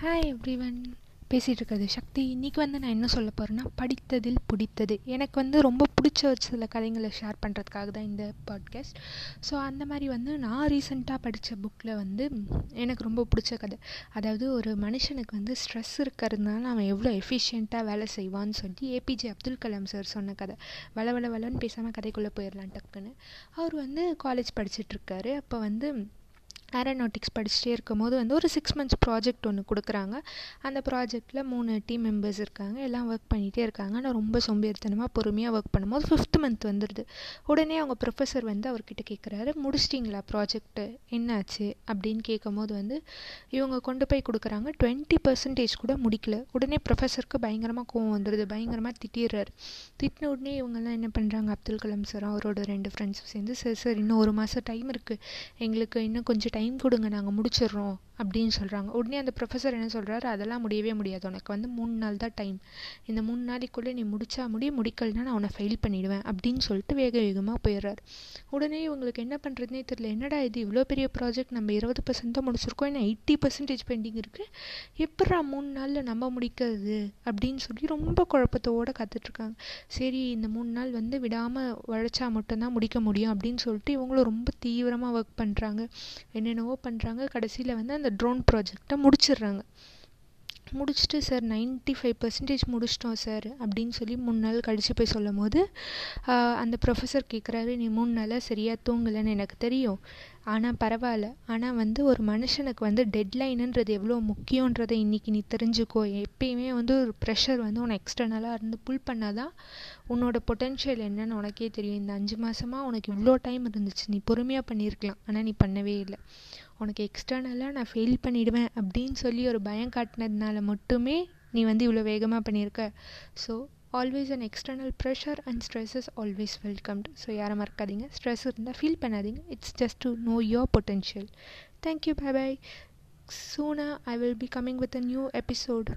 Hi everyone பேசிகிட்டு இருக்கிறது சக்தி. இன்றைக்கி வந்து நான் என்ன சொல்ல போகிறேன்னா படித்ததில் பிடித்தது. எனக்கு வந்து ரொம்ப பிடிச்ச ஒரு சில கதைங்களை ஷேர் பண்ணுறதுக்காக தான் இந்த பாட்காஸ்ட் ஸோ அந்த மாதிரி வந்து நான் ரீசெண்டாக படித்த புக்கில் வந்து எனக்கு ரொம்ப பிடிச்ச கதை. அதாவது ஒரு மனுஷனுக்கு வந்து ஸ்ட்ரெஸ் இருக்கிறதுனால அவன் எவ்வளோ எஃபிஷியண்ட்டாக வேலை செய்வான்னு சொல்லி ஏபிஜே அப்துல் கலாம் சார் சொன்ன கதை. வள வள வளன்னு பேசாமல் கதைக்குள்ளே போயிடலாம் டக்குன்னு. அவர் வந்து காலேஜ் படிச்சுட்ருக்காரு அப்போ வந்து ஏரோநாட்டிக்ஸ் படிச்சுட்டே இருக்கும் போது வந்து ஒரு சிக்ஸ் மந்த்ஸ் ப்ராஜெக்ட் ஒன்று கொடுக்குறாங்க. அந்த ப்ராஜெக்டில் மூணு டீம் மெம்பர்ஸ் இருக்காங்க. எல்லாம் ஒர்க் பண்ணிகிட்டே இருக்காங்க. ஆனால் ரொம்ப சோம்பேறித்தனமாக பொறுமையாக ஒர்க் பண்ணும்போது ஃபிஃப்த் மந்த் வந்துடுது உடனே அவங்க ப்ரொஃபஸர் வந்து அவர்கிட்ட கேட்குறாரு முடிச்சிட்டிங்களா ப்ராஜெக்ட்டு என்னாச்சு? அப்படின்னு கேட்கும்போது வந்து இவங்க கொண்டு போய் கொடுக்குறாங்க. டுவெண்ட்டி பர்சன்டேஜ் கூட முடிக்கல. உடனே ப்ரொஃபஸருக்கு பயங்கரமாக கோவம் வந்துடுது பயங்கரமாக திட்டிடுறாரு. திட்டின உடனே இவங்கெல்லாம் என்ன பண்ணுறாங்க அப்துல் கலாம் சார் அவரோட ரெண்டு ஃப்ரெண்ட்ஸும் சேர்ந்து சார் சார் இன்னும் ஒரு மாதம் டைம் இருக்குது எங்களுக்கு இன்னும் கொஞ்சம் டைம் கொடுங்க நாங்கள் முடிச்சிடுறோம். அப்படின்னு சொல்கிறாங்க உடனே அந்த ப்ரொஃபஸர் என்ன சொல்கிறாரு அதெல்லாம் முடியவே முடியாது. உனக்கு வந்து மூணு நாள் தான் டைம் இந்த மூணு நாளைக்குள்ளே நீ முடிச்சா முடி முடிக்கலனா நான் உன்னை ஃபெயில் பண்ணிவிடுவேன் அப்படின்னு சொல்லிட்டு வேக வேகமாக போயிடுறாரு. உடனே இவங்களுக்கு என்ன பண்ணுறதுனே தெரியல. என்னடா இது? இவ்வளோ பெரிய ப்ராஜெக்ட் நம்ம இருபது பர்சன்ட் தான் முடிச்சிருக்கோம். ஏன்னா எயிட்டி பர்சன்டேஜ் பெண்டிங் இருக்குது எப்படா மூணு நாளில் நம்ம முடிக்கிறது? அப்படின்னு சொல்லி ரொம்ப குழப்பத்தோடு காத்துட்ருக்காங்க. சரி இந்த மூணு நாள் வந்து விடாமல் உழைச்சா மட்டும்தான் முடிக்க முடியும். அப்படின்னு சொல்லிட்டு இவங்களும் ரொம்ப தீவிரமாக ஒர்க் பண்ணுறாங்க என்னென்னவோ பண்ணுறாங்க கடைசியில் வந்து அந்த ட்ரோன் ப்ராஜெக்டை முடிச்சிடுறாங்க. முடிச்சுட்டு சார் நைன்ட்டி ஃபைவ் பர்சன்டேஜ் முடிச்சிட்டோம் சார் அப்படின்னு சொல்லி மூணு நாள் கழித்து போய் சொல்லும் போது அந்த ப்ரொஃபஸர் கேட்குறாரு நீ மூணு நாளாக சரியாக தூங்கலைன்னு எனக்கு தெரியும். ஆனால் பரவாயில்ல. ஆனால் வந்து ஒரு மனுஷனுக்கு வந்து டெட்லைனுன்றது எவ்வளோ முக்கியன்றதை இன்றைக்கி நீ தெரிஞ்சுக்கோ. எப்பயுமே வந்து ஒரு ப்ரெஷர் வந்து உன்னை எக்ஸ்டர்னலாக இருந்து புல் பண்ணால் தான் உன்னோட பொட்டென்ஷியல் என்னன்னு உனக்கே தெரியும். இந்த அஞ்சு மாதமாக உனக்கு இவ்வளோ டைம் இருந்துச்சு. நீ பொறுமையாக பண்ணியிருக்கலாம். ஆனால் நீ பண்ணவே இல்லை. உனக்கு எக்ஸ்டர்னலாக நான் ஃபெயில் பண்ணிவிடுவேன் அப்படின்னு சொல்லி ஒரு பயம் காட்டினதுனால மட்டுமே நீ வந்து இவ்வளோ வேகமாக பண்ணியிருக்க. So always and external pressure and stress is always welcomed so யாரை மறக்காதீங்க. ஸ்ட்ரெஸ் இருந்தால் ஃபீல் பண்ணாதீங்க. It's just to know your potential thank you bye bye soon I will be coming with a new episode